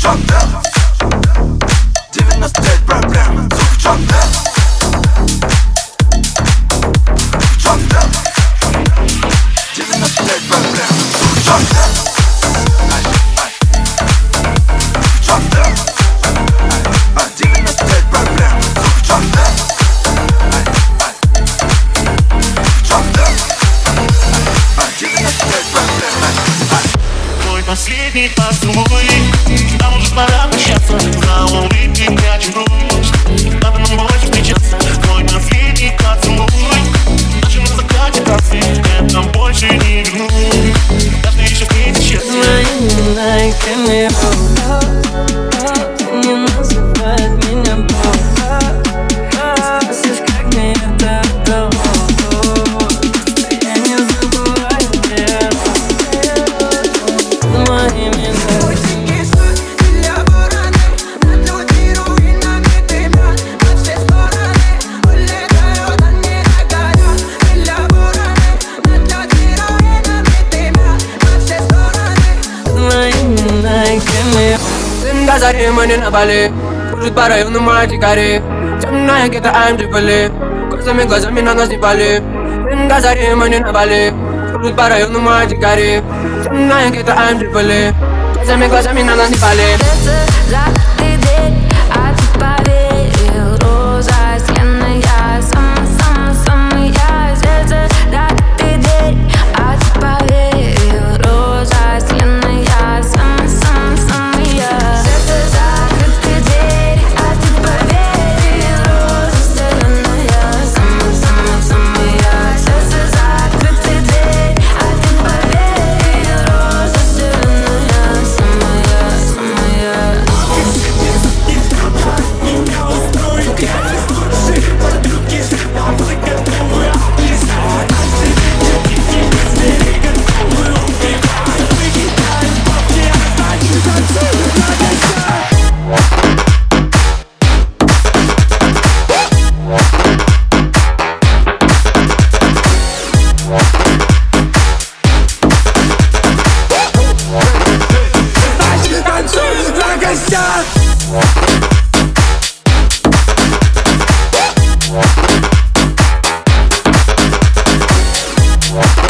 в чем дело 95 проблем, сука, в чем дело В чем дело 95 проблем, сука, в чем дело последний поцелуй. like an arrow. Închine Când azi are mâine în abale Fugit bara eu nu mai care Ceamna e cheta am jipele Cosa mi goza mi nana zipale Când azi are mâine în abale Fugit bara eu nu mai care Ceamna e cheta am jipele Cosa mi goza mi nana zipale Dances like Yeah.